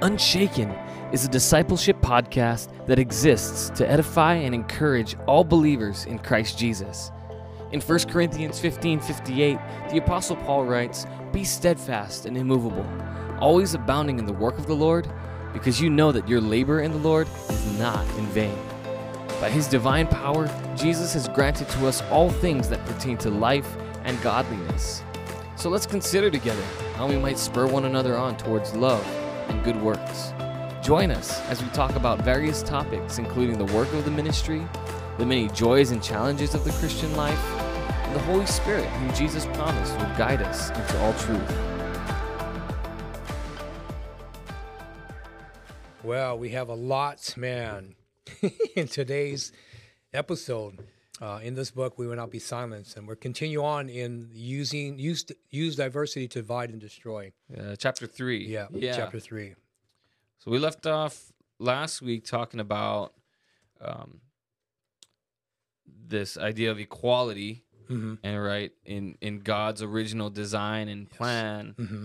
Unshaken is a discipleship podcast that exists to edify and encourage all believers in Christ Jesus. In 1 Corinthians 15 58, the Apostle Paul writes, Be steadfast and immovable, always abounding in the work of the Lord, because you know that your labor in the Lord is not in vain. By his divine power, Jesus has granted to us all things that pertain to life and godliness. So let's consider together how we might spur one another on towards love and good works. Join us as we talk about various topics, including the work of the ministry, the many joys and challenges of the Christian life, and the Holy Spirit, whom Jesus promised would guide us into all truth. Well, we have a lot, man, in today's episode. Uh, in this book, we will not be silenced, and we'll continue on in using use use diversity to divide and destroy. Uh, chapter three. Yeah, chapter three. So we left off last week talking about um, this idea of equality, Mm-hmm. and right in in God's original design and plan, Mm-hmm.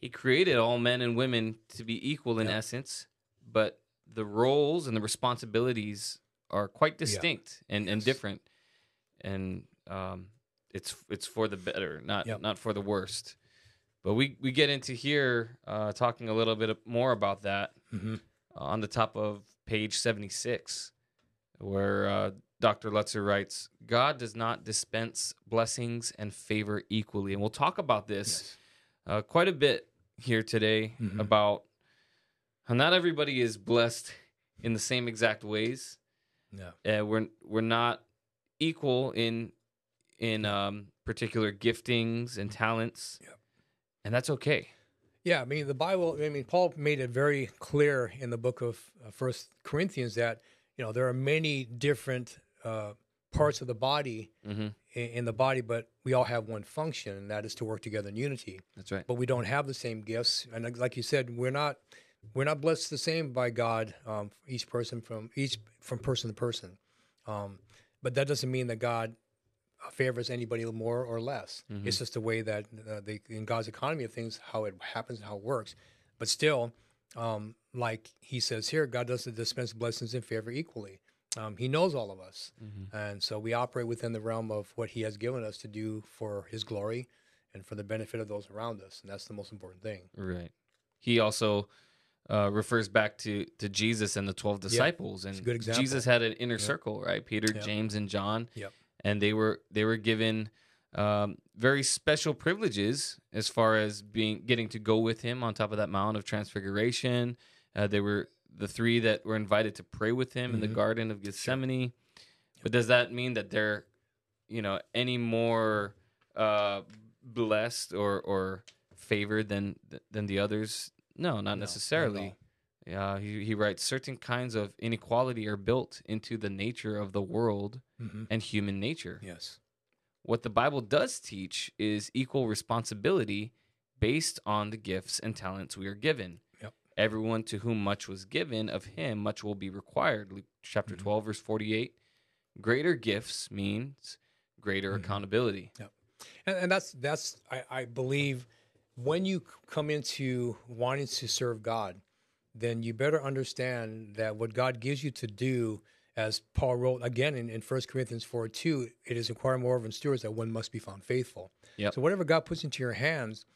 He created all men and women to be equal in Yeah. essence, but the roles and the responsibilities are quite distinct and, and Yes. different, and um, it's it's for the better, not Yep. not for the worst. But we we get into here uh, talking a little bit more about that Mm-hmm. on the top of page 76, where uh, Dr. Lutzer writes, God does not dispense blessings and favor equally. And we'll talk about this uh, quite a bit here today Mhm. about how not everybody is blessed in the same exact ways. Yeah. We're, we're not equal in, in um, particular giftings and talents. Yep. And that's okay. Yeah, I mean the Bible. I mean Paul made it very clear in the book of uh, First Corinthians that you know there are many different uh, parts of the body hmm in, in the body, but we all have one function, and that is to work together in unity. That's right. But we don't have the same gifts, and like- like you said, we're not we're not blessed the same by God. Um, each person from each from person to person, um, but that doesn't mean that God favors anybody more or less. Mhm. It's just the way that uh, the, in God's economy of things, how it happens and how it works. But still, um, like he says here, God doesn't dispense blessings in favor equally. Um, he knows all of us, Mhm. and so we operate within the realm of what He has given us to do for His glory and for the benefit of those around us, and that's the most important thing. Right. He also uh, refers back to to Jesus and the twelve disciples, and a good example. Jesus had an inner Yep. circle, right? Peter, Yep. James, and John. Yep. And they were they were given um, very special privileges as far as being getting to go with him on top of that Mount of Transfiguration. Uh, they were the three that were invited to pray with him in the Mhm. Garden of Gethsemane. But does that mean that they're, you know, any more uh, blessed or or favored than than the others? No, not No, necessarily. Uh, he, he writes certain kinds of inequality are built into the nature of the world Mm-hmm. and human nature. Yes. What the Bible does teach is equal responsibility based on the gifts and talents we are given. Yep. Everyone to whom much was given, of him much will be required. Luke chapter Mhm. 12, verse 48. Greater gifts means greater Mhm. accountability. And, and that's that's I, I believe when you come into wanting to serve God, then you better understand that what God gives you to do, as Paul wrote again in, in 1 Corinthians 4 2, it is required more of an stewards that one must be found faithful. Yep. So whatever God puts into your hands,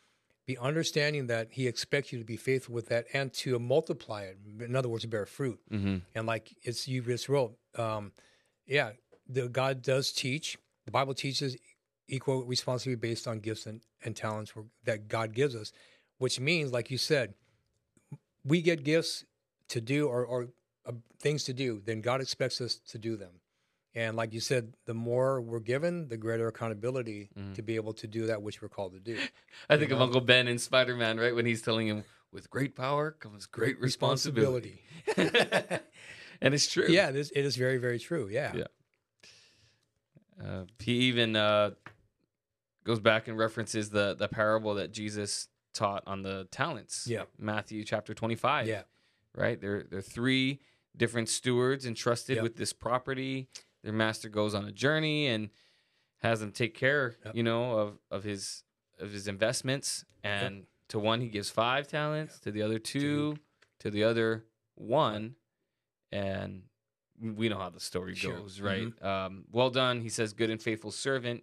be understanding that He expects you to be faithful with that and to multiply it. In other words, to bear fruit. hmm And like it's you just wrote, um, yeah, the God does teach. The Bible teaches equal responsibility based on gifts and, and talents that God gives us, which means, like you said, we get gifts to do or, or uh, things to do, then God expects us to do them. And like you said, the more we're given, the greater accountability Mhm. to be able to do that which we're called to do. I think of know? Uncle Ben in Spider Man, right? When he's telling him, with great power comes great responsibility. and it's true. yeah, it is, it is very, very true. Yeah. Yeah. Uh, he even uh, goes back and references the the parable that Jesus taught on the talents. Yeah. Matthew chapter 25. Yeah. Right? There, there are three different stewards entrusted Yep. with this property. Their master goes on a journey and has them take care, Yep. you know, of, of his of his investments. And to one he gives five talents, to the other two, Two. to the other one, and we know how the story Sure. goes, right? Um, well done, he says, good and faithful servant.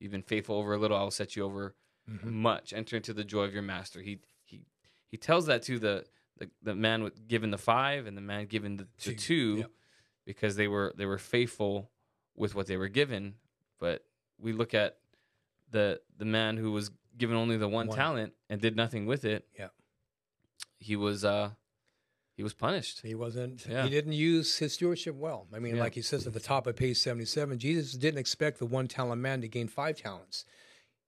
You've been faithful over a little, I will set you over Mhm. much. Enter into the joy of your master. He he he tells that to the the, the man with given the five and the man given the, the Two, because they were they were faithful with what they were given. But we look at the the man who was given only the one, One. talent and did nothing with it. Yeah. He was uh he was punished. He wasn't. Yeah. He didn't use his stewardship well. I mean, Yeah. like he says at the top of page seventy-seven, Jesus didn't expect the one talent man to gain five talents.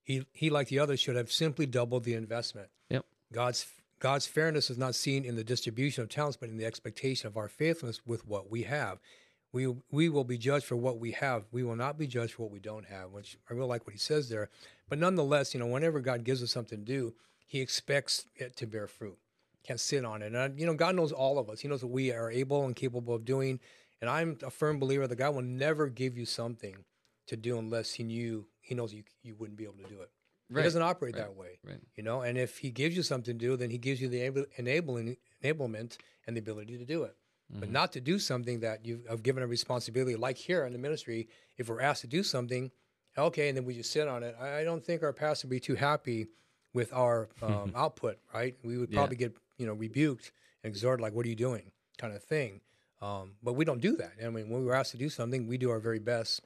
He he, like the others, should have simply doubled the investment. Yep. God's God's fairness is not seen in the distribution of talents, but in the expectation of our faithfulness with what we have. We we will be judged for what we have. We will not be judged for what we don't have. Which I really like what he says there. But nonetheless, you know, whenever God gives us something to do, He expects it to bear fruit. Can't sit on it. And you know, God knows all of us. He knows what we are able and capable of doing. And I'm a firm believer that God will never give you something to do unless He knew He knows you you wouldn't be able to do it. He doesn't operate right, that way Right. you know and if he gives you something to do then he gives you the able, enabling enablement and the ability to do it but Mhm. not to do something that you have given a responsibility like here in the ministry if we're asked to do something okay and then we just sit on it i I don't think our pastor would be too happy with our um, output right we would Yeah. probably get you know rebuked and exhorted like what are you doing kind of thing um, but we don't do that i mean when we're asked to do something we do our very best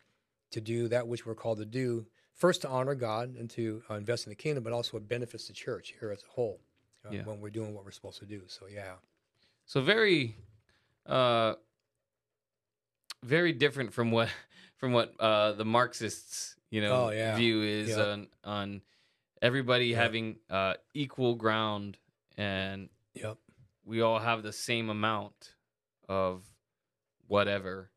to do that which we're called to do first to honor God and to uh, invest in the kingdom, but also it benefits the church here as a whole uh, Yeah. when we're doing what we're supposed to do. So yeah, So very, uh, very different from what from what uh, the Marxists, you know, Oh, yeah. view is on on everybody having uh, equal ground and yep, we all have the same amount of whatever.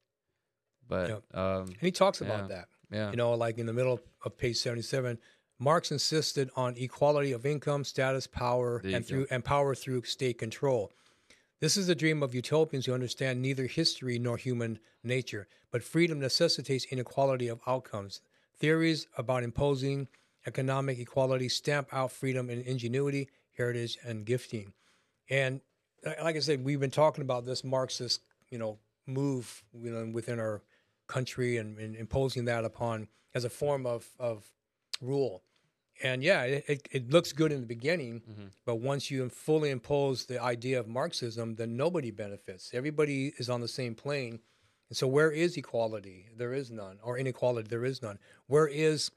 But Yep. um, and he talks about Yeah. that. yeah, You know, like in the middle of page seventy-seven, Marx insisted on equality of income, status, power, and go. through and power through state control. This is the dream of utopians who understand neither history nor human nature, but freedom necessitates inequality of outcomes. Theories about imposing economic equality stamp out freedom and ingenuity, heritage, and gifting. And uh, like I said, we've been talking about this Marxist, you know, move, you know, within our country and, and imposing that upon as a form of of rule. And yeah, it, it, looks good in the beginning, Mhm. but once you fully impose the idea of Marxism, then nobody benefits. Everybody is on the same plane. And so, where is equality? There is none. Or inequality? There is none. Where is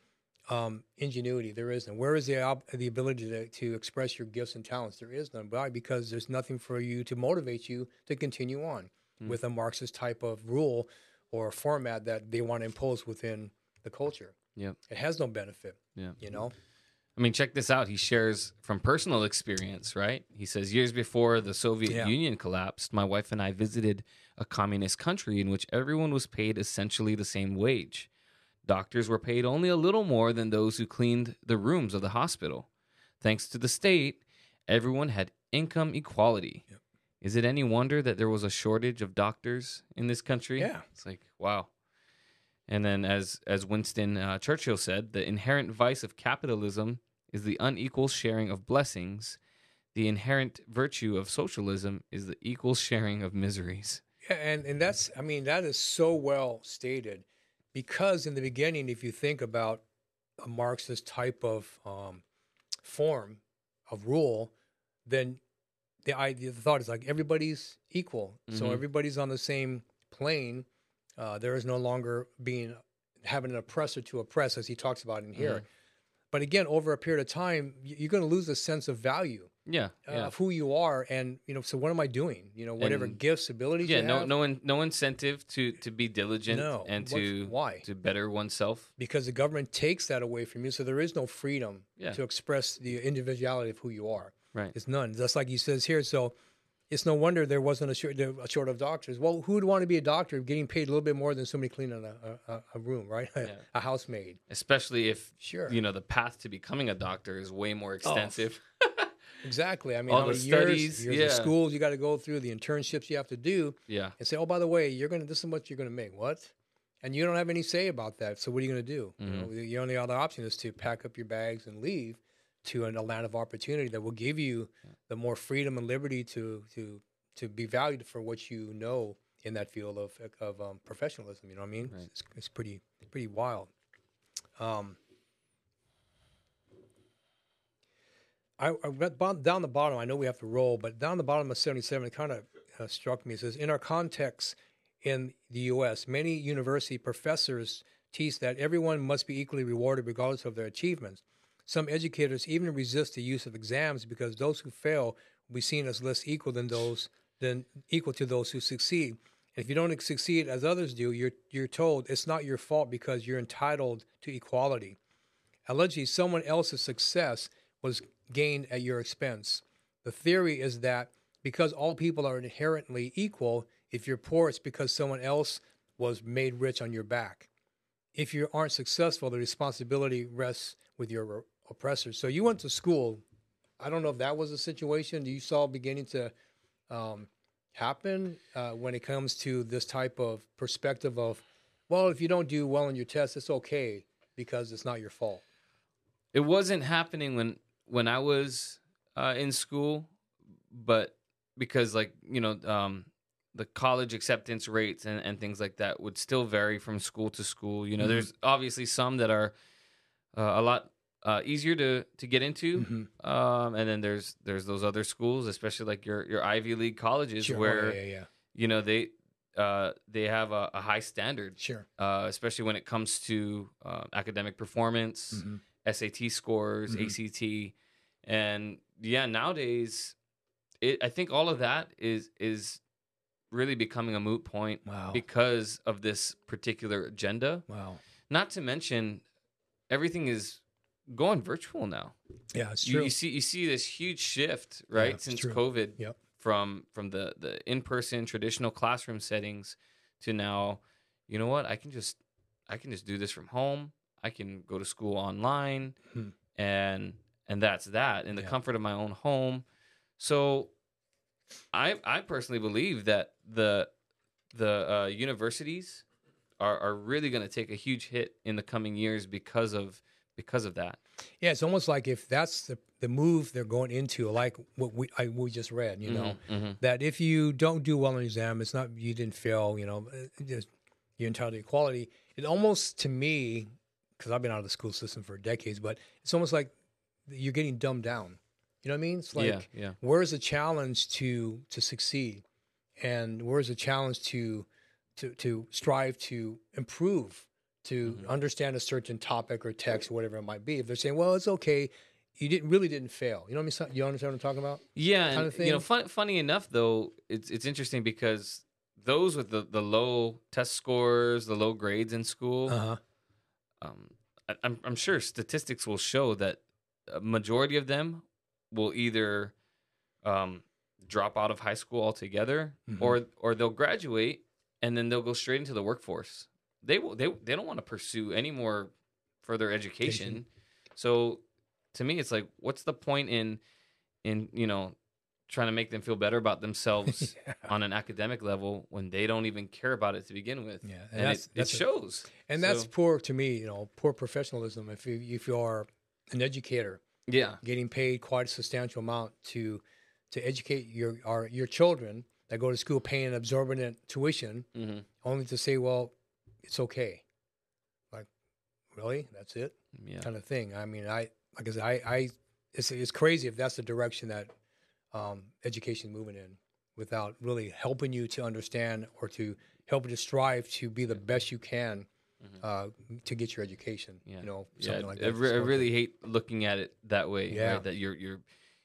um, ingenuity? There is none. Where is the op- the ability to, to express your gifts and talents? There is none. Why? Because there's nothing for you to motivate you to continue on Hmm. with a Marxist type of rule or format that they want to impose within the culture. Yeah, It has no benefit. yeah. You know. I mean, check this out. He shares from personal experience, right? He says, Years before the Soviet Yeah. Union collapsed, my wife and I visited a communist country in which everyone was paid essentially the same wage. Doctors were paid only a little more than those who cleaned the rooms of the hospital. Thanks to the state, everyone had income equality. Yep. Is it any wonder that there was a shortage of doctors in this country? Yeah. It's like, wow. And then, as as Winston uh, Churchill said, the inherent vice of capitalism is the unequal sharing of blessings. The inherent virtue of socialism is the equal sharing of miseries. Yeah, and and that's I mean that is so well stated, because in the beginning, if you think about a Marxist type of um, form of rule, then the idea, the thought is like everybody's equal, so Mhm. everybody's on the same plane. Uh, there is no longer being having an oppressor to oppress, as he talks about in here. Mhm. But again, over a period of time, you're going to lose a sense of value Yeah, uh, yeah, of who you are, and you know. So what am I doing? You know, whatever And- gifts, abilities. yeah. you No, have, no, in, no incentive to to be diligent No. and to why? to better oneself. because the government takes that away from you. So there is no freedom Yeah. to express the individuality of who you are. Right. It's none. Just like he says here. So it's no wonder there wasn't a short, a short of doctors. Well, who would want to be a doctor getting paid a little bit more than somebody cleaning a, a, a room, right? Yeah. a housemaid. Especially if Sure. Oh. you know the path to becoming a doctor is way more extensive. Exactly. I mean, All the years, studies, years yeah. of schools you got to go through, the internships you have to do, yeah, and say, oh, by the way, you're gonna. This is what you're gonna make. What? And you don't have any say about that. So what are you gonna do? You know, Mm-hmm. the only other option is to pack up your bags and leave. to an, a land of opportunity that will give you the more freedom and liberty to to to be valued for what you know in that field of of um, professionalism. You know what I mean? Right. It's, it's pretty pretty wild. Um, I, I down the bottom. I know we have to roll, but down the bottom of seventy-seven, it kind of uh, struck me. It says, in our context in the U.S., many university professors teach that everyone must be equally rewarded regardless of their achievements. Some educators even resist the use of exams because those who fail will be seen as less equal than those than equal to those who succeed. If you don't succeed as others do, you're you're told it's not your fault because you're entitled to equality. Allegedly, someone else's success was gained at your expense. The theory is that because all people are inherently equal, if you're poor, it's because someone else was made rich on your back. If you aren't successful, the responsibility rests with your oppressors. So you went to school. I don't know if that was a situation you saw beginning to um, happen uh, when it comes to this type of perspective of, well, if you don't do well in your test, it's okay because it's not your fault. It wasn't happening when when I was uh, in school, but because like you know um, the college acceptance rates and, and things like that would still vary from school to school. You know, Mhm. there's obviously some that are uh, a lot uh, easier to to get into, Mhm. um, and then there's there's those other schools, especially like your your Ivy League colleges, Sure. Oh, where yeah, yeah, you know they uh, they have a, a high standard, Sure. uh, especially when it comes to uh, academic performance. Mhm. SAT scores, Mhm. ACT, and yeah, nowadays, it I think all of that is is really becoming a moot point Wow. because of this particular agenda. wow. Not to mention, everything is going virtual now. Yeah, it's You, true. you see you see this huge shift right it's since true. COVID Yep. from from the the in person traditional classroom settings to now. You know what? I can just I can just do this from home. I can go to school online, Hmm. and and that's that in the Yeah. comfort of my own home. So, I I personally believe that the the uh, universities are are really going to take a huge hit in the coming years because of because of that. Yeah, it's almost like if that's the the move they're going into, like what we I, we just read, you know, Mhm. that if you don't do well on the exam, it's not you didn't fail, you know, you're entitled to equality. It almost to me, because I've been out of the school system for decades, but it's almost like you're getting dumbed down. You know what I mean? It's like yeah, yeah. where's the challenge to to succeed, and where's the challenge to to to strive to improve, to Mhm. understand a certain topic or text or whatever it might be. If they're saying, well, it's okay, you didn't really didn't fail. You know what I mean? You understand what I'm talking about? Yeah, kind and of you know, fun, funny enough though, it's it's interesting because those with the, the low test scores, the low grades in school, Uh huh. um, I, I'm I'm sure statistics will show that a majority of them will either um, drop out of high school altogether, Mhm. or or they'll graduate and then they'll go straight into the workforce. They will they they don't want to pursue any more further education. So to me, it's like, what's the point in in you know trying to make them feel better about themselves yeah. on an academic level when they don't even care about it to begin with? Yeah, and, that's- it, it a- shows. And that's poor to me. You know, poor professionalism. If you if you are an educator, yeah, getting paid quite a substantial amount to to educate your our, your children that go to school paying an exorbitant tuition hmm only to say well it's okay. Like really? That's it? Yeah. kind of thing. I mean i like i said i i it's, it's crazy if that's the direction that um, education is moving in without really helping you to understand or to help you to strive to be the best you can Mhm. uh, to get your education Yeah. you know Yeah, something like I, that re- I really hate looking at it that way. Yeah. right? that you're you're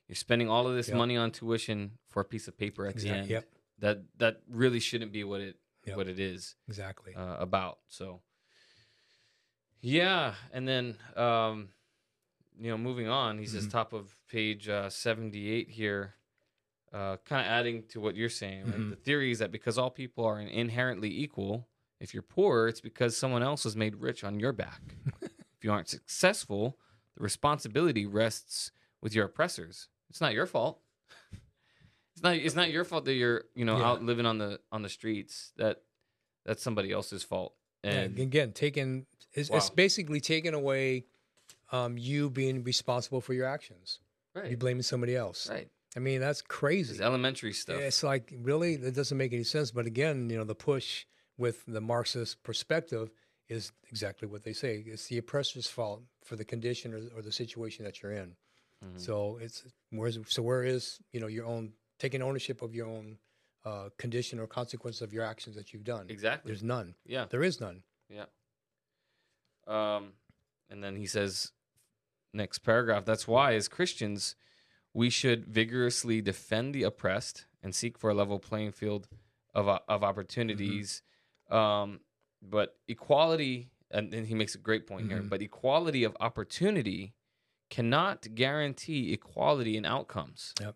you're spending all of this Yep. money on tuition for a piece of paper at the end. yep. That that really shouldn't be what it Yep. what it is exactly uh, about. So, yeah, and then um, you know, moving on, he says Mhm. top of page uh, seventy eight here. Uh, kind of adding to what you're saying, right? Mhm. The theory is that because all people are inherently equal, if you're poor, it's because someone else was made rich on your back. if you aren't successful, the responsibility rests with your oppressors. It's not your fault. It's not. It's not your fault that you're, you know, Yeah. out living on the on the streets. That that's somebody else's fault. Yeah, And again, taking it's, it's basically taking away um, you being responsible for your actions. Right. You blaming somebody else. right. I mean, that's It's crazy. elementary stuff. It's like really, it doesn't make any sense. But again, you know, the push with the Marxist perspective is exactly what they say. It's the oppressor's fault for the condition or, or the situation that you're in. Mhm. So it's where's so where is you know your own taking ownership of your own uh, condition or consequence of your actions that you've done? Exactly. There's none. yeah. There is none. Um, and then he says, next paragraph, that's why as Christians, we should vigorously defend the oppressed and seek for a level playing field of, of opportunities. Um, but equality, and then he makes a great point here, Mhm. but equality of opportunity cannot guarantee equality in outcomes. Yep.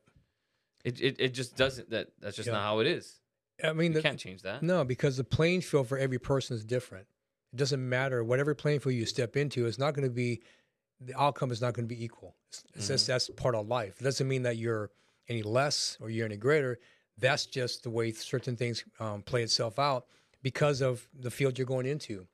It, it, it just doesn't, that that's just Yeah. not how it is. I mean, You can't change that. no, because the playing field for every person is different. It doesn't matter whatever playing field you step into. It's not going to be the outcome is not going to be equal. It's, it's just that's part of life. It doesn't mean that you're any less or you're any greater. That's just the way certain things um, play itself out because of the field you're going into.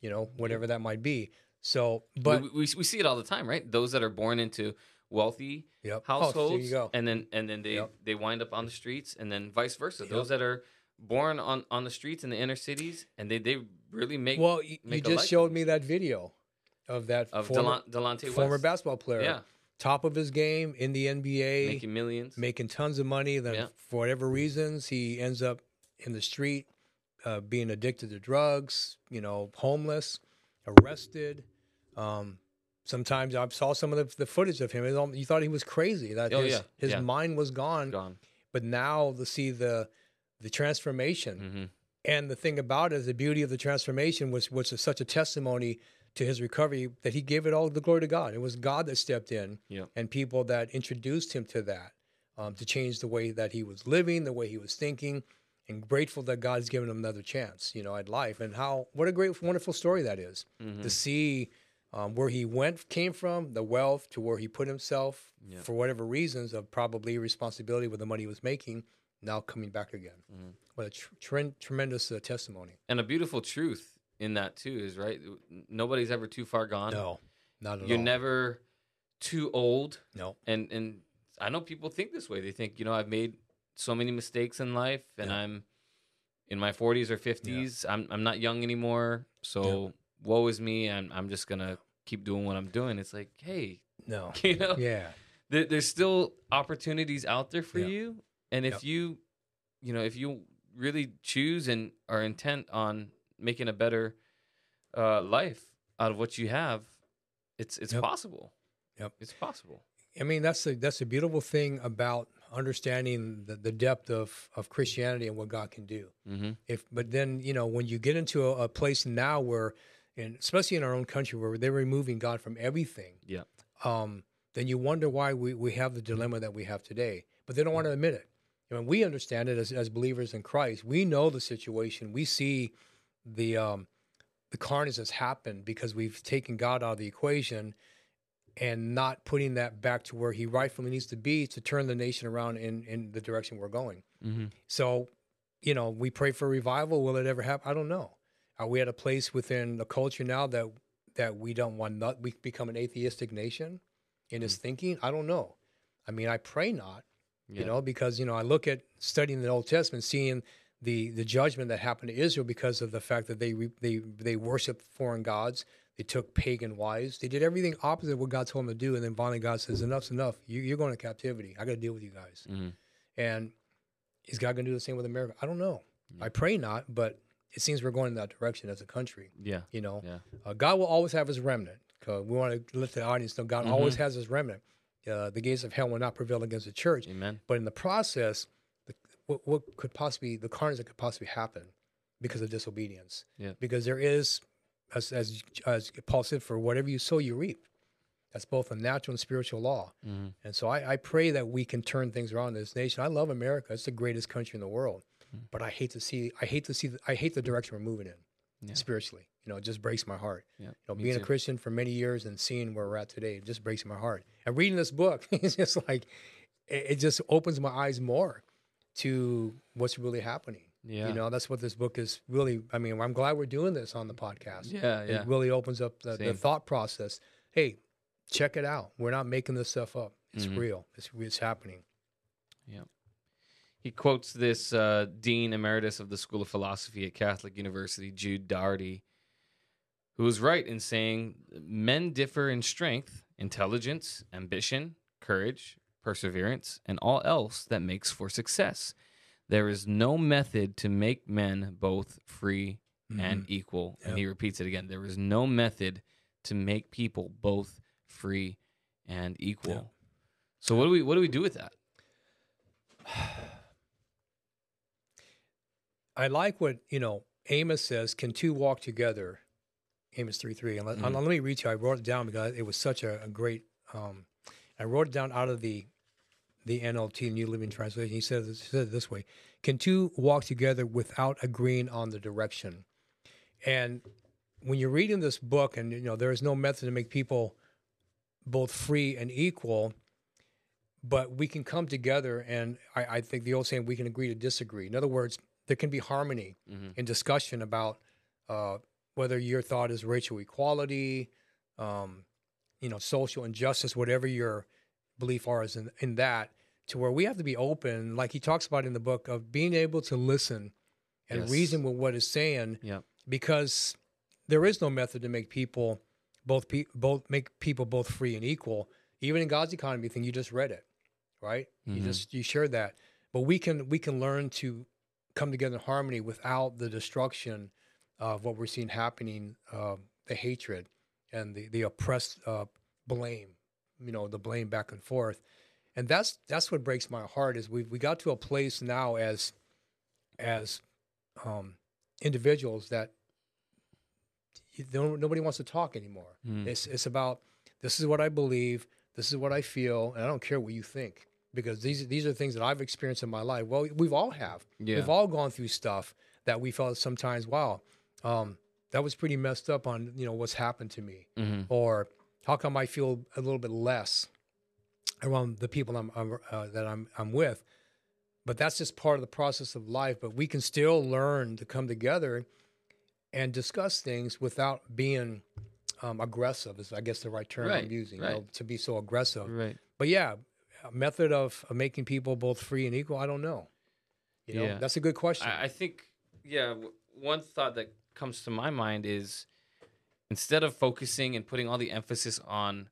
You know, mm-hmm. whatever that might be. So, but we, we, we see it all the time, right? Those that are born into wealthy yep. Oh, households, you go. and then and then they Yep. they wind up on the streets, and then vice versa. Yep. Those that are born on on the streets in the inner cities, and they they really make Well, you make a just showed me that video of that of former, Delon- Delonte former West. basketball player. yeah, Top of his game in the NBA, making millions. making tons of money. Then, Yeah. for whatever reasons, he ends up in the street, uh, being addicted to drugs. You know, homeless, arrested. Um, sometimes I saw some of the, the footage of him. It al- You thought he was crazy. That Oh, his, yeah, his yeah. mind was gone. Gone. But now to see the the transformation. hmm And the thing about it is the beauty of the transformation was was such a testimony to his recovery that he gave it all the glory to God. It was God that stepped in Yep. and people that introduced him to that um, to change the way that he was living, the way he was thinking, and grateful that God's given him another chance, you know, at life. And how what a great, wonderful story that is Mm-hmm. to see um, where he went, came from, the wealth to where he put himself Yeah. for whatever reasons of probably responsibility with the money he was making, now coming back again. Mm-hmm. What a tr- tremendous uh, testimony. And a beautiful truth in that too is right. Nobody's ever too far gone. No, not at all. You're all. never too old. no. and and I know people think this way. They think, you know, I've made so many mistakes in life, and Yeah. I'm in my 40s or 50s. I'm I'm not young anymore, so woe is me. I'm I'm just gonna keep doing what I'm doing. It's like, hey, No. you know, Yeah. there, there's still opportunities out there for Yeah. you, and if you, you know, if you really choose and are intent on making a better uh, life out of what you have, it's it's Yep. possible. Yep. It's possible. I mean, that's the that's the beautiful thing about understanding the, the depth of, of Christianity and what God can do. Mm-hmm. If but then you know when you get into a, a place now where, and especially in our own country where they're removing God from everything, Yeah. um, then you wonder why we, we have the dilemma that we have today. But they don't want to admit it. I mean, we understand it as, as believers in Christ. We know the situation. We see the um, the carnage that's happened because we've taken God out of the equation and not putting that back to where He rightfully needs to be to turn the nation around in in the direction we're going. Mm-hmm. So, you know, we pray for revival. Will it ever happen? I don't know. Are we at a place within the culture now that that we don't want not we become an atheistic nation in its thinking? I don't know. I mean, I pray not. Yeah. You know, because you know, I look at studying the Old Testament, seeing the the judgment that happened to Israel because of the fact that they they they worshiped foreign gods. They took pagan wives. They did everything opposite of what God told them to do, and then finally God says, "Enough's enough. You, you're going to captivity. I got to deal with you guys." Mhm. And is God going to do the same with America? I don't know. I pray not, but it seems we're going in that direction as a country. Yeah. You know, Yeah. uh, God will always have His remnant. we want to let the audience know God Mm-hmm. always has His remnant. Uh, the gates of hell will not prevail against the church. Amen. But in the process, the, what, what could possibly the carnage that could possibly happen because of disobedience? Yeah. Because there is, as, as as Paul said, for whatever you sow, you reap. That's both a natural and spiritual law. Mm-hmm. And so I, I pray that we can turn things around in this nation. I love America; it's the greatest country in the world. Mm-hmm. But I hate to see, I hate to see, the, I hate the direction we're moving in Yeah. spiritually. You know, it just breaks my heart. Yeah. You know, being a. Christian for many years and seeing where we're at today, it just breaks my heart. And reading this book, it's just like, it, it just opens my eyes more to what's really happening. Yeah. You know, that's what this book is really. I mean, I'm glad we're doing this on the podcast. Yeah. Yeah. It really opens up the, the thought process. Hey, check it out. We're not making this stuff up. It's Mhm. real. It's it's happening. Yeah. He quotes this uh, Dean Emeritus of the School of Philosophy at Catholic University, Jude Dougherty, who was right in saying men differ in strength, intelligence, ambition, courage, perseverance, and all else that makes for success. There is no method to make men both free and equal. And he repeats it again there is no method to make people both free and equal. Yep. So what do we what do we do with that? I like what you know. Amos says, "Can two walk together?" Amos three three. And let, Mhm. let me read to you. I wrote it down because it was such a, a great. Um, I wrote it down out of the the NLT New Living Translation. He said, he said it this way: "Can two walk together without agreeing on the direction?" And when you're reading this book, and you know there is no method to make people both free and equal, but we can come together, and I, I think the old saying, "We can agree to disagree." In other words, there can be harmony Mhm. in discussion about uh, whether your thought is racial equality, um, you know, social injustice, whatever your belief are is in, in that, to where we have to be open, like he talks about in the book, of being able to listen and Yes. reason with what is saying, because there is no method to make people both pe- both make people both free and equal. Even in God's economy thing, you just read it, right? You Mhm. just you shared that, but we can we can learn to come together in harmony without the destruction of what we're seeing happening, uh, the hatred and the the oppressed uh, blame, you know, the blame back and forth, and that's that's what breaks my heart is we we got to a place now as as um, individuals that don't, nobody wants to talk anymore. Mm. It's it's about this is what I believe, this is what I feel, and I don't care what you think because these these are things that I've experienced in my life. Well, we've all have. Yeah. We've all gone through stuff that we felt sometimes, wow, um, that was pretty messed up on you know what's happened to me, hmm or how come I feel a little bit less around the people I'm, I'm uh, that I'm I'm with. But that's just part of the process of life. But we can still learn to come together and discuss things without being um, aggressive. Is I guess the right term Right, I'm using. You know, to be so aggressive. Right. But yeah, a method of, of making people both free and equal. I don't know. You know, Yeah. that's a good question. I, I think, yeah, w- one thought that comes to my mind is instead of focusing and putting all the emphasis on,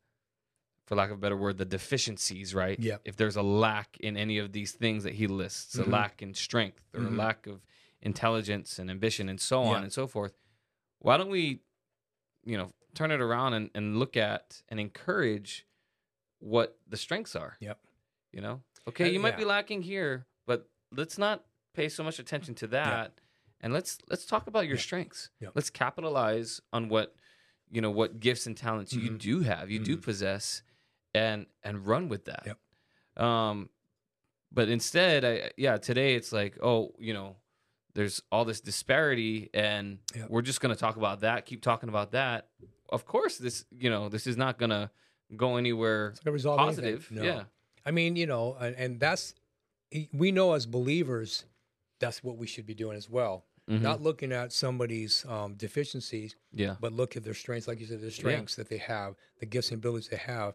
for lack of a better word, the deficiencies, right? Yeah. If there's a lack in any of these things that he lists, Mhm. a lack in strength or Mhm. a lack of intelligence and ambition and so on Yeah. and so forth, why don't we, you know, turn it around and, and look at and encourage what the strengths are? Yep. You know, okay, you might yeah. be lacking here, but let's not pay so much attention to that, and let's let's talk about your Yeah. strengths. Let's capitalize on what you know, what gifts and talents you Mhm. do have, you do Mhm. possess, and and run with that. Yep. Um, but instead, I yeah, today it's like, oh, you know, there's all this disparity, and Yep. we're just gonna talk about that, keep talking about that. Of course, this you know, this is not gonna go anywhere It's gonna positive. No. Yeah. I mean, you know, and, and that's we know as believers that's what we should be doing as well. Mhm. Not looking at somebody's um, deficiencies, yeah. but look at their strengths, like you said, their strengths that they have, the gifts and abilities they have.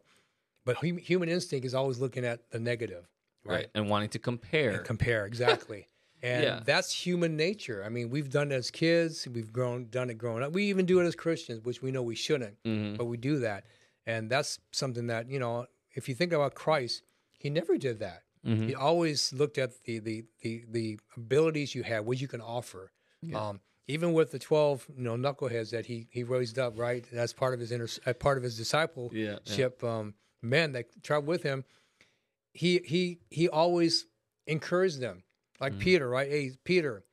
But hum- human instinct is always looking at the negative, right. right? and wanting to compare And compare exactly. And Yeah. that's human nature. I mean, we've done it as kids. We've grown, done it growing up. We even do it as Christians, which we know we shouldn't, Mhm. but we do that. And that's something that you know. If you think about Christ, he never did that. Mhm. He always looked at the the the, the abilities you have, what you can offer. Yeah. Um, even with the twelve, you know, knuckleheads that he he raised up, right? That's part of his inner, uh, part of his discipleship yeah, yeah. um, men that traveled with him. He he he always encouraged them, like Mhm. Peter, right? Hey, Peter,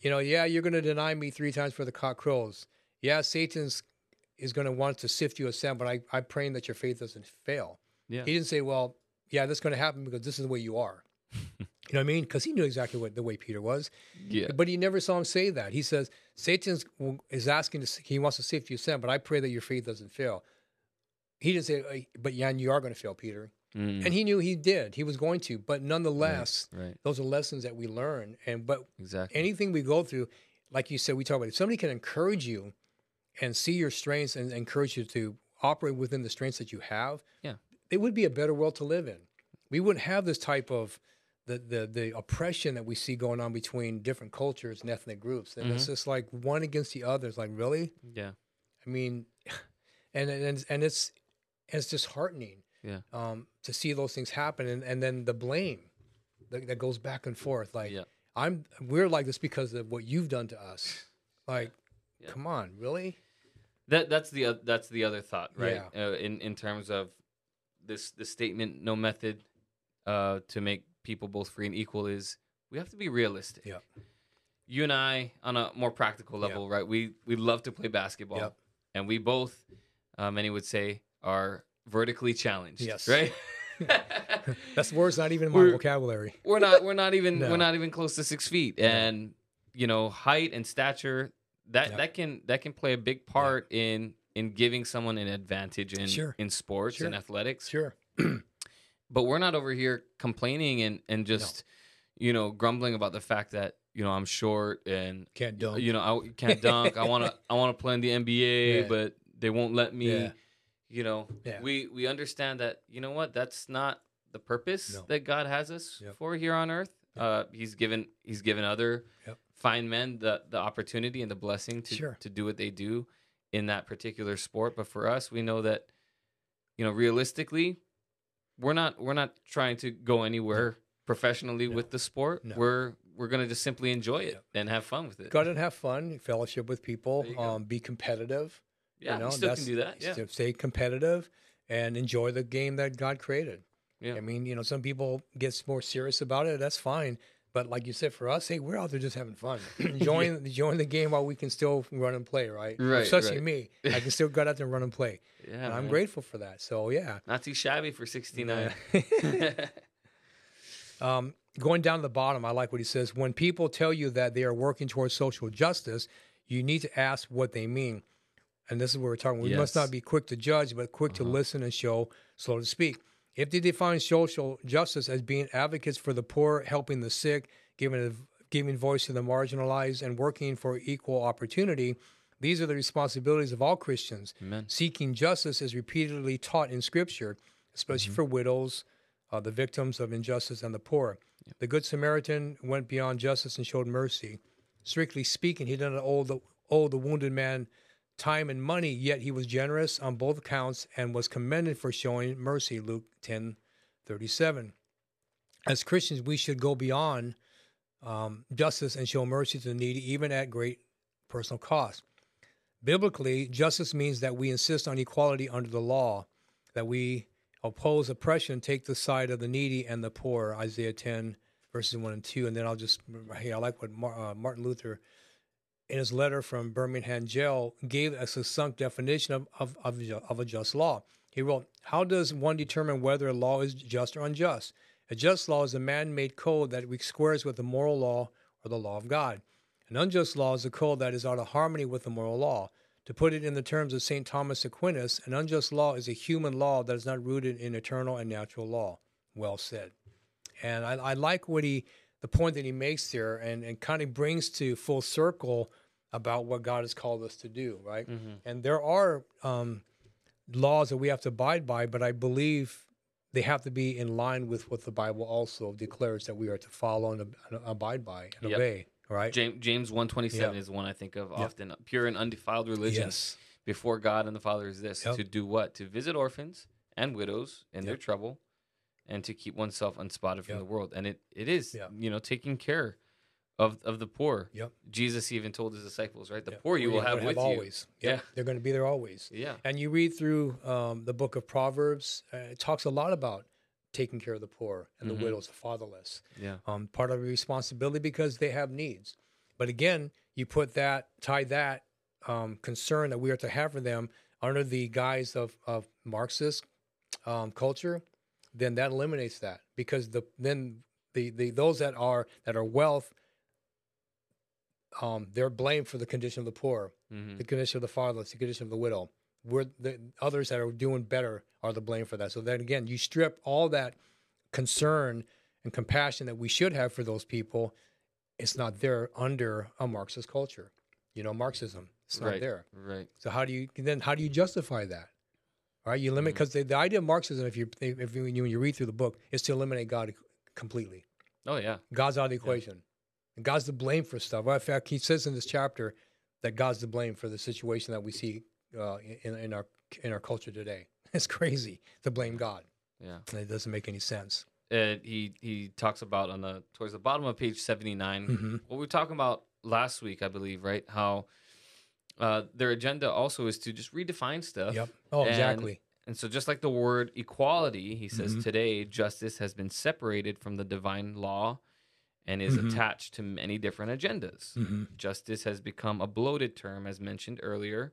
you know, yeah, you're going to deny me three times for the cock crows. Yeah, Satan's is going to want to sift you as sand, but I I'm praying that your faith doesn't fail. Yeah. He didn't say, well, yeah, that's going to happen because this is the way you are. you know what I mean? Because he knew exactly what the way Peter was. yeah. But he never saw him say that. He says, Satan's is asking to, he wants to sift you sand, but I pray that your faith doesn't fail. He didn't say, "Uh, but yeah, you are going to fail, Peter. Mm. And he knew he did. He was going to. But nonetheless, right. those are lessons that we learn. And but Exactly. anything we go through, like you said, we talk about. If somebody can encourage you and see your strengths and encourage you to operate within the strengths that you have, Yeah. it would be a better world to live in. We wouldn't have this type of the the the oppression that we see going on between different cultures and ethnic groups. And it's just like one against the other. It's like really, Yeah. I mean, and and and it's it's disheartening Yeah. um, to see those things happen, and, and then the blame that, that goes back and forth. Like Yeah. I'm, we're like this because of what you've done to us. Like, Yeah. come on, really? That that's the oth- that's the other thought, right? Uh, in in terms of this the statement, no method uh, to make people both free and equal is we have to be realistic. Yep. You and I, on a more practical Yep. level, right? We we love to play basketball, Yep. and we both, uh, many would say, are vertically challenged. Yes. Right. That's words not even in my We're- vocabulary. we're not we're not even No. we're not even close to six feet and you know height and stature that Yep. that can that can play a big part in in giving someone an advantage in Sure. in sports and athletics Sure. but we're not over here complaining and and just you know grumbling about the fact that you know I'm short and Can't dunk. you know I can't dunk I want to I want to play in the NBA Yeah. but they won't let me Yeah. you know Yeah. we we understand that you know what that's not the purpose No. that God has us Yep. for here on earth uh he's given he's given other Yep. fine men the the opportunity and the blessing to Sure. to do what they do in that particular sport but for us we know that you know realistically we're not we're not trying to go anywhere professionally No. with the sport No. we're we're going to just simply enjoy it and have fun with it Go out and have fun, fellowship with people, There you go. um, be competitive. yeah you know, still can do that yeah Stay- Stay competitive and enjoy the game that God created. Yeah. I mean, you know, some people get more serious about it. That's fine. But like you said, for us, hey, we're out there just having fun, enjoying enjoying the game while we can still run and play, right? Right, Especially right. me, I can still go out there and run and play, yeah and I'm grateful for that. So yeah, not too shabby for 69 um, going down to the bottom, I like what he says. When people tell you that they are working towards social justice, you need to ask what they mean. And this is where we're talking. We must not be quick to judge, but quick to listen and show, slow to speak. If they define social justice as being advocates for the poor, helping the sick, giving giving voice to the marginalized, and working for equal opportunity, these are the responsibilities of all Christians. Amen. Seeking justice is repeatedly taught in Scripture, especially for widows, uh, the victims of injustice, and the poor. The Good Samaritan went beyond justice and showed mercy. Strictly speaking, he didn't owe the, owe the wounded man time and money, yet he was generous on both accounts and was commended for showing mercy. Luke ten thirty seven. As Christians, we should go beyond um, justice and show mercy to the needy, even at great personal cost. Biblically, justice means that we insist on equality under the law, that we oppose oppression, take the side of the needy and the poor. Isaiah 10, verses 1 and 2. And then I'll just, hey, I like what uh, Martin Luther, in his letter from Birmingham jail, gave a succinct definition of, of, of, of a just law. He wrote, How does one determine whether a law is just or unjust? A just law is a man made code that squares with the moral law or the law of God. An unjust law is a code that is out of harmony with the moral law. To put it in the terms of St. Thomas Aquinas, an unjust law is a human law that is not rooted in eternal and natural law. Well said. And I, I like what he, the point that he makes there, and, and kind of brings to full circle about what God has called us to do, right? And there are um, laws that we have to abide by, but I believe they have to be in line with what the Bible also declares that we are to follow and, ab- abide by and Yep. obey, right? James James one twenty seven Yeah. is one I think of often. Pure and undefiled religion Yes. before God and the Father is this: Yep. to do what? To visit orphans and widows in their trouble, and to keep oneself unspotted from Yep. the world. And it it is Yep. you know taking care of of the poor. Yep. Jesus even told his disciples, right? The poor you will have with always. Yep. Yeah. They're going to be there always. Yeah. And you read through um, the book of Proverbs, uh, it talks a lot about taking care of the poor and Mhm. the widows, the fatherless. Yeah. Um, part of the responsibility because they have needs. But again, you put that, tie that um, concern that we are to have for them under the guise of, of Marxist um, culture, then that eliminates that because the then the, the those that are that are wealth, um, they're blamed for the condition of the poor hmm the condition of the fatherless, the condition of the widow. We're the others that are doing better are the blame for that. So then again, you strip all that concern and compassion that we should have for those people. It's not there under a Marxist culture. You know, Marxism. It's not Right. there. Right. So how do you then how do you justify that? Right? You limit because the, the idea of Marxism, if you if you, when you read through the book, is to eliminate God completely. Oh yeah. God's out of the equation. And God's to blame for stuff. Well, in fact, he says in this chapter that God's to blame for the situation that we see uh, in, in our in our culture today. It's crazy to blame God. Yeah. And it doesn't make any sense. Uh, he he talks about on the towards the bottom of page 79 Mhm. what we were talking about last week i believe right how uh, their agenda also is to just redefine stuff Yep. Oh, And- exactly. and so just like the word equality he says Mhm. today justice has been separated from the divine law and is Mhm. attached to many different agendas hmm justice has become a bloated term as mentioned earlier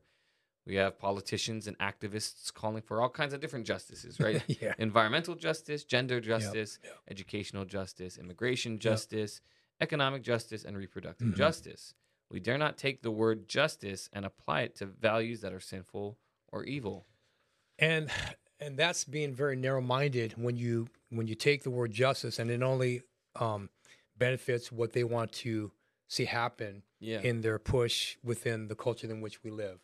we have politicians and activists calling for all kinds of different justices right yeah. environmental justice, gender justice, yep. educational justice, immigration justice, economic justice, and reproductive Mhm. justice. We dare not take the word justice and apply it to values that are sinful or evil. And and that's being very narrow-minded when you when you take the word justice and it only um, benefits what they want to see happen Yeah. in their push within the culture in which we live.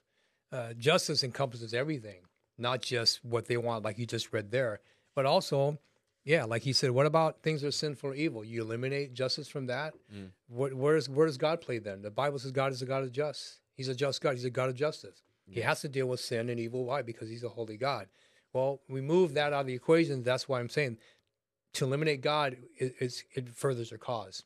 Uh, justice encompasses everything, not just what they want, like you just read there, but also, yeah, like he said, what about things that are sinful or evil? You eliminate justice from that. Mm. What, where, is, where does God play then? The Bible says God is a God of justice. He's a just God. He's a God of justice. He has to deal with sin and evil. Why? Because he's a holy God. Well, we move that out of the equation. That's why I'm saying to eliminate God, it, it furthers their cause.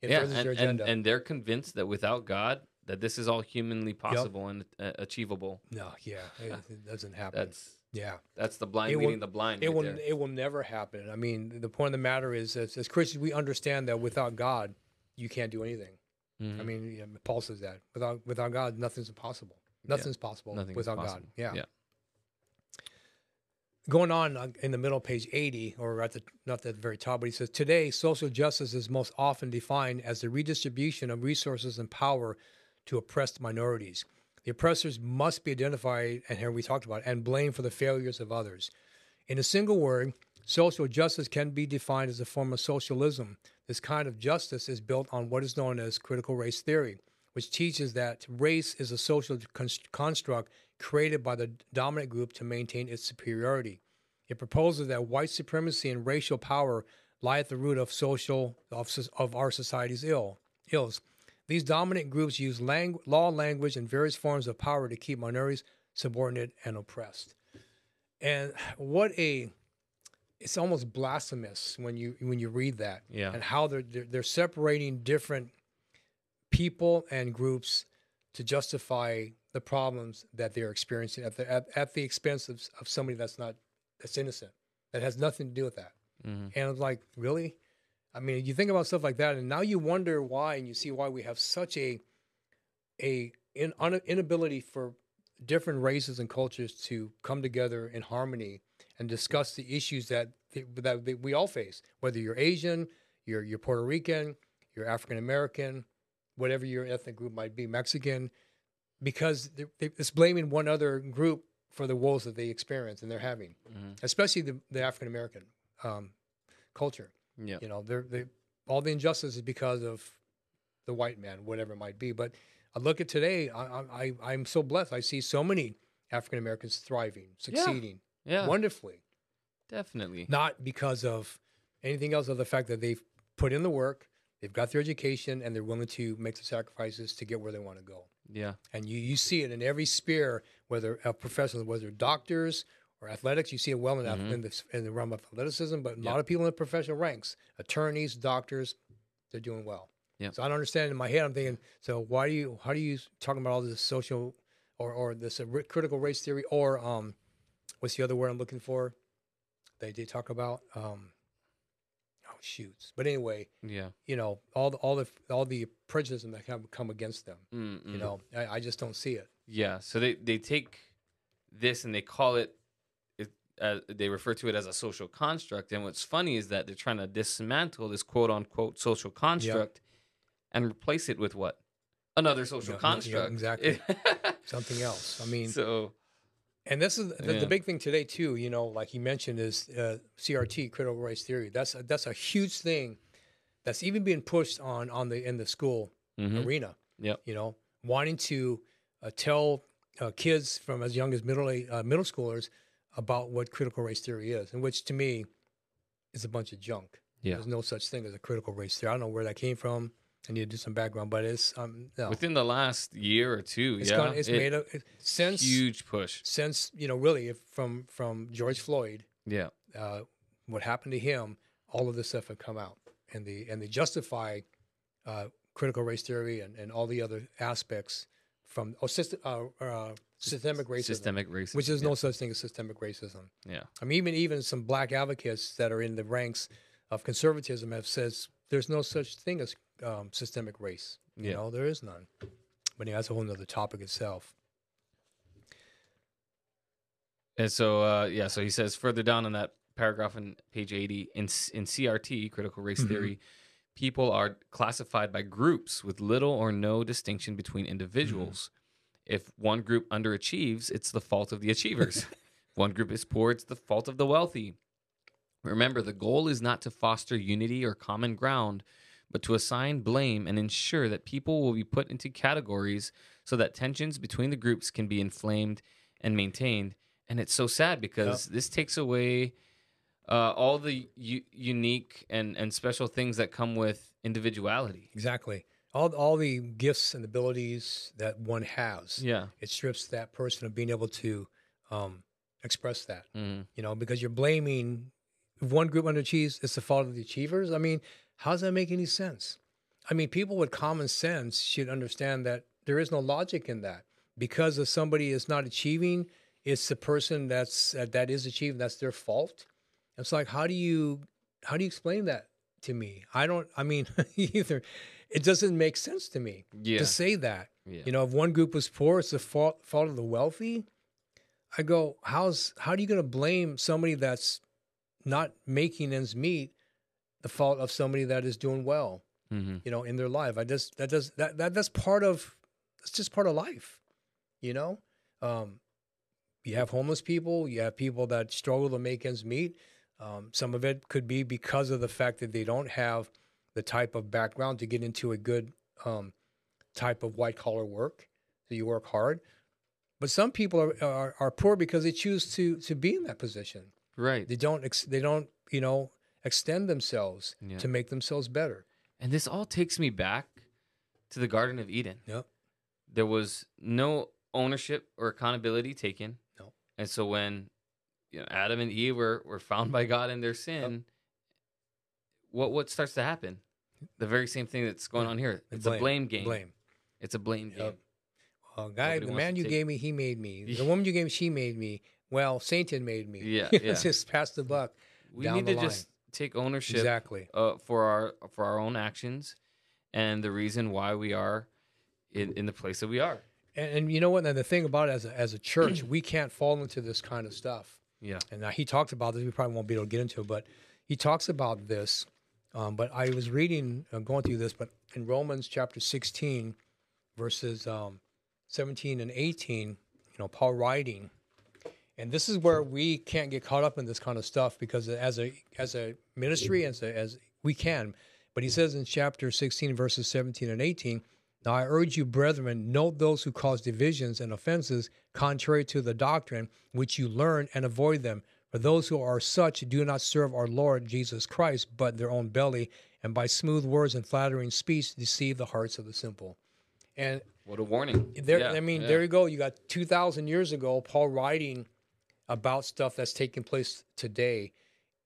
It yeah, furthers and, their and, agenda. and they're convinced that without God, that this is all humanly possible and uh, achievable. no, yeah, it, it doesn't happen. That's yeah. that's the blind It will- leading the blind. It right will there. it will never happen. I mean, the point of the matter is, as, as Christians, we understand that without God, you can't do anything. Mhm. I mean, yeah, Paul says that without without God, nothing's impossible. Nothing's possible Nothing is without God. Yeah. Yeah. Going on uh, in the middle of page 80, or at the not at the very top, but he says today social justice is most often defined as the redistribution of resources and power to oppressed minorities. The oppressors must be identified, and here we talked about, and blamed for the failures of others. In a single word, social justice can be defined as a form of socialism. This kind of justice is built on what is known as critical race theory, which teaches that race is a social const- construct created by the dominant group to maintain its superiority. It proposes that white supremacy and racial power lie at the root of social of, of our society's ill ills. These dominant groups use lang- law, language, and various forms of power to keep minorities subordinate and oppressed. And what a it's almost blasphemous when you when you read that Yeah. and how they're, they're they're separating different people and groups to justify the problems that they're experiencing at the at, at the expense of, of somebody that's not that's innocent that has nothing to do with that Mhm. and it's like really i mean you think about stuff like that and now you wonder why and you see why we have such a a in, un, inability for different races and cultures to come together in harmony and discuss the issues that that we all face whether you're asian you're you're puerto rican you're african american whatever your ethnic group might be mexican because it's blaming one other group for the woes that they experience and they're having Mhm. especially the, the african american um, culture Yeah. you know, they're, they all the injustice is because of the white man, whatever it might be. But I look at today, I, I, I'm so blessed. I see so many African Americans thriving, succeeding Yeah. wonderfully, Definitely. not because of anything else, of the fact that they've put in the work, they've got their education, and they're willing to make the sacrifices to get where they want to go. Yeah. And you, you see it in every sphere, whether a professional, whether doctors or athletics, you see it well in, ath- in, the, in the realm of athleticism, but a Yeah. lot of people in the professional ranks, attorneys, doctors, they're doing well. Yeah. So I don't understand in my head, I'm thinking, so why do you, how do you talking about all this social or, or this critical race theory or um, what's the other word I'm looking for? They did talk about, um, oh shoots. But anyway, Yeah. you know, all the, all the, all the prejudice that come, come against them, Mm-mm. you know, I, I just don't see it. Yeah. So they they take this and they call it. Uh, they refer to it as a social construct. And what's funny is that they're trying to dismantle this quote unquote social construct and replace it with what? Another social Yeah, yeah, construct. exactly. Something else. I mean, so And this is the, Yeah. the big thing today too. You know, like you mentioned, is uh, CRT, critical race theory. That's a, that's a huge thing. That's even being pushed on on the in the school mhm. arena. Yep. You know, wanting to uh, tell uh, kids from as young as middle uh, middle schoolers about what critical race theory is, and which to me is a bunch of junk. Yeah. There's no such thing as a critical race theory. I don't know where that came from. I need to do some background, but it's um no. Within the last year or two, it's yeah, gone, it's it- made a it, since huge push. since you know really if from from George Floyd, Yeah, uh, what happened to him, all of this stuff had come out, and the and they justify uh, critical race theory and, and all the other aspects from oh, system, uh, uh, systemic racism, systemic racism, which is yeah. no such thing as systemic racism. yeah, I mean, even even some black advocates that are in the ranks of conservatism have says there's no such thing as um, systemic race. You Yeah. know, there is none. But yeah, that's a whole nother topic itself. And so, uh, yeah, so he says further down in that paragraph in page 80, in, in CRT, critical race Mhm. theory, people are classified by groups with little or no distinction between mm-hmm. individuals. If one group underachieves, it's the fault of the achievers. if one group is poor, it's the fault of the wealthy. Remember, the goal is not to foster unity or common ground, but to assign blame and ensure that people will be put into categories so that tensions between the groups can be inflamed and maintained. And it's so sad because this takes away uh, all the u- unique and, and special things that come with individuality. Exactly. All all the gifts and abilities that one has, Yeah. it strips that person of being able to um, express that. Mhm. You know, because you're blaming if one group underachieves, it's the fault of the achievers. I mean, how does that make any sense? I mean, people with common sense should understand that there is no logic in that. Because if somebody is not achieving, it's the person that's uh, that is achieving. That's their fault. It's like, how do you how do you explain that to me? I don't. I mean, either it doesn't make sense to me Yeah. to say that. yeah. You know, if one group was poor, it's the fault fault of the wealthy. I go, how's how are you going to blame somebody that's not making ends meet the fault of somebody that is doing well? hmm You know, in their life. I just that does that that that's part of it's just part of life. You know, um, you have homeless people, you have people that struggle to make ends meet. Um, some of it could be because of the fact that they don't have the type of background to get into a good um, type of white collar work. So you work hard. But some people are, are, are poor because they choose to to be in that position. Right. They don't ex- they don't you know extend themselves Yeah. to make themselves better. And this all takes me back to the Garden of Eden. Yep. There was no ownership or accountability taken. No. And so when you know, Adam and Eve were, were found by God in their sin, what what starts to happen? The very same thing that's going on here. It's a blame game. Blame. It's a blame Yep. game. Well, guy, Nobody the man you take- gave me, he made me. The woman you gave me, she made me. Well, Satan made me. Yeah, it's yeah. just pass the buck. We need to just take ownership Exactly. uh, for our for our own actions and the reason why we are in, in the place that we are. And, and you know what? And the thing about it, as a, as a church, we can't fall into this kind of stuff. Yeah. And now he talks about this. We probably won't be able to get into but he talks about this. Um, but I was reading, uh, going through this, but in Romans chapter 16, verses um, 17 and 18, you know, Paul writing, and this is where we can't get caught up in this kind of stuff because as a as a ministry, as a, as we can. But he says in chapter 16, verses 17 and 18, now I urge you, brethren, note those who cause divisions and offenses contrary to the doctrine which you learn and avoid them. For those who are such do not serve our Lord Jesus Christ, but their own belly, and by smooth words and flattering speech deceive the hearts of the simple. And What a warning. there, Yeah, I mean, yeah. there you go. You got 2,000 years ago, Paul writing about stuff that's taking place today.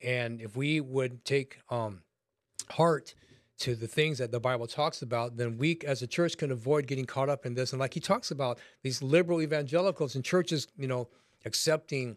And if we would take um, heart to the things that the Bible talks about, then we as a church can avoid getting caught up in this. And like he talks about these liberal evangelicals and churches, you know, accepting,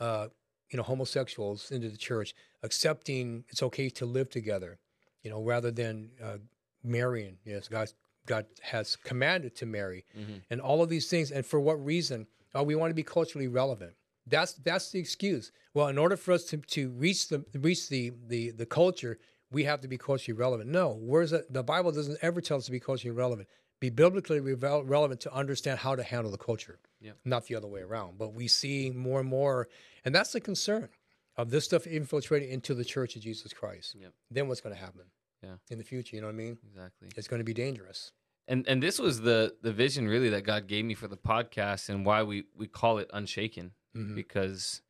uh, you know, homosexuals into the church, accepting it's okay to live together, you know, rather than uh, marrying. Yes, God, God has commanded to marry, Mhm. and all of these things. And for what reason? Oh, we want to be culturally relevant. That's that's the excuse. Well, in order for us to, to reach the reach the, the the culture, we have to be culturally relevant. No, where's that? The Bible doesn't ever tell us to be culturally relevant. Be biblically revel- relevant to understand how to handle the culture, Yeah. not the other way around. But we see more and more, and that's the concern of this stuff infiltrating into the Church of Jesus Christ. Yep. Then what's going to happen? Yeah. in the future, you know what I mean? Exactly. It's going to be dangerous. And and this was the the vision really that God gave me for the podcast and why we we call it Unshaken Mhm. because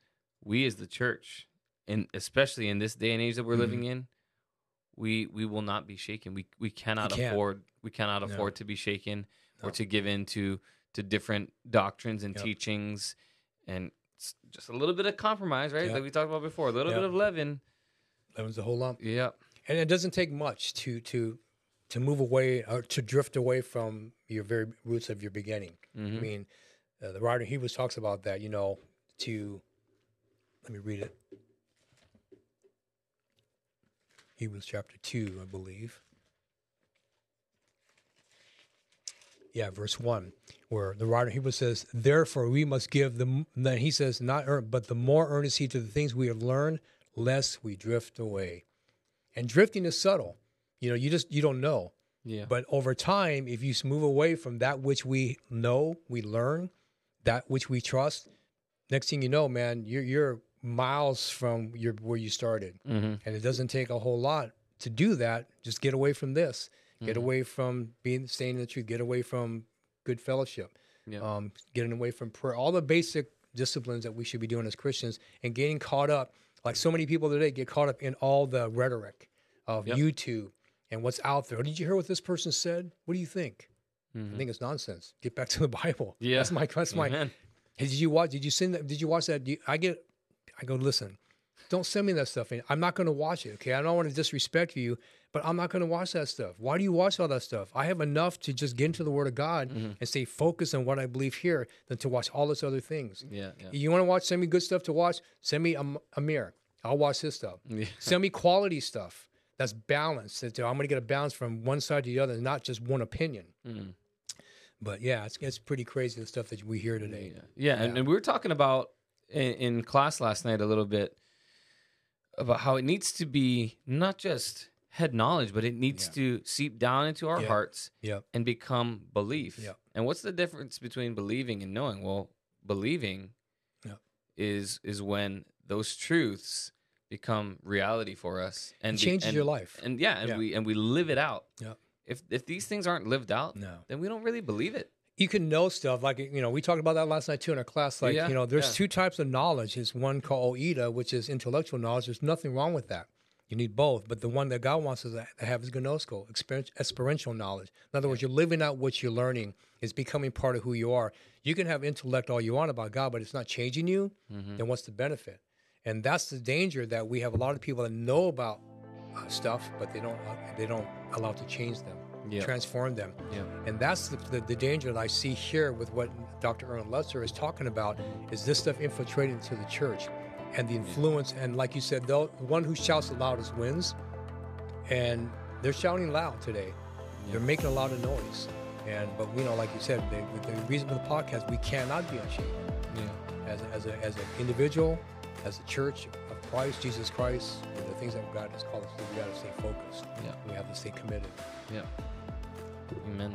we as the church, and especially in this day and age that we're Mhm. living in, we we will not be shaken. We we cannot afford we cannot No. afford to be shaken or to give in to to different doctrines and Yep. teachings and just a little bit of compromise, right? Yep. Like we talked about before, a little bit of leaven. Leaven's a whole lump. Yeah. and it doesn't take much to to to move away or to drift away from your very roots of your beginning. I Mhm. mean, uh, the writer in Hebrews talks about that. You know, to let me read it. Hebrews chapter two, I believe. Yeah, verse one, where the writer Hebrews says, "Therefore we must give the." Then he says, "Not earn, but the more earnest heed to the things we have learned, lest we drift away." And drifting is subtle. You know, you just you don't know. Yeah. But over time, if you move away from that which we know, we learn, that which we trust, next thing you know, man, you're you're miles from your where you started. hmm And it doesn't take a whole lot to do that. Just get away from this. Get Mhm. away from being staying in the truth. Get away from good fellowship. Yeah. Um, getting away from prayer. All the basic disciplines that we should be doing as Christians, and getting caught up. Like so many people today get caught up in all the rhetoric of Yep. YouTube and what's out there. Oh, did you hear what this person said? What do you think? Mhm. I think it's nonsense. Get back to the Bible. Yeah. that's my that's my. Amen. Hey, did you watch? Did you send that? Did you watch that? You, I get. I go listen. Don't send me that stuff. I'm not going to watch it. Okay, I don't want to disrespect you, but I'm not going to watch that stuff. Why do you watch all that stuff? I have enough to just get into the Word of God Mhm. and stay focused on what I believe here than to watch all this other things. Yeah. Yeah. You want to watch? Send me good stuff to watch. Send me Am- Amir. I'll watch his stuff. Yeah. Send me quality stuff that's balanced. That I'm going to get a balance from one side to the other, not just one opinion. Mhm. But yeah, it's, it's pretty crazy the stuff that we hear today. Yeah, yeah, And, and we were talking about in, in class last night a little bit about how it needs to be not just head knowledge, but it needs Yeah. to seep down into our Yeah. hearts Yep. and become belief. And what's the difference between believing and knowing? Well, believing is is when those truths become reality for us and It be- changes and- your life. And yeah, and Yeah. we and we live it out. If if these things aren't lived out, No. then we don't really believe it. You can know stuff like you know we talked about that last night too in our class like Yeah, you know there's yeah. two types of knowledge. There's one called oida which is intellectual knowledge. There's nothing wrong with that. You need both but the one that god wants us to have is gnosko experience, experiential knowledge. In other words you're living out what you're learning. It's becoming part of who you are. You can have intellect all you want about god but it's not changing you Mhm. then what's the benefit? And that's the danger that we have a lot of people that know about uh, stuff but they don't uh, they don't allow it to change them Transform them Yeah. and that's the, the, the danger that I see here with what Dr. Erwin Lutzer is talking about is this stuff infiltrating into the church and the influence. And like you said, the one who shouts the loudest wins. And they're shouting loud today. They're making a lot of noise. And but we know, like you said, the, the reason for the podcast, we cannot be unshaken Yeah. as, a, as, a, as an individual, as a church of Christ, Jesus Christ, the things that God has called us to. We got to stay focused. Yeah. We have to stay committed. Yeah. Amen.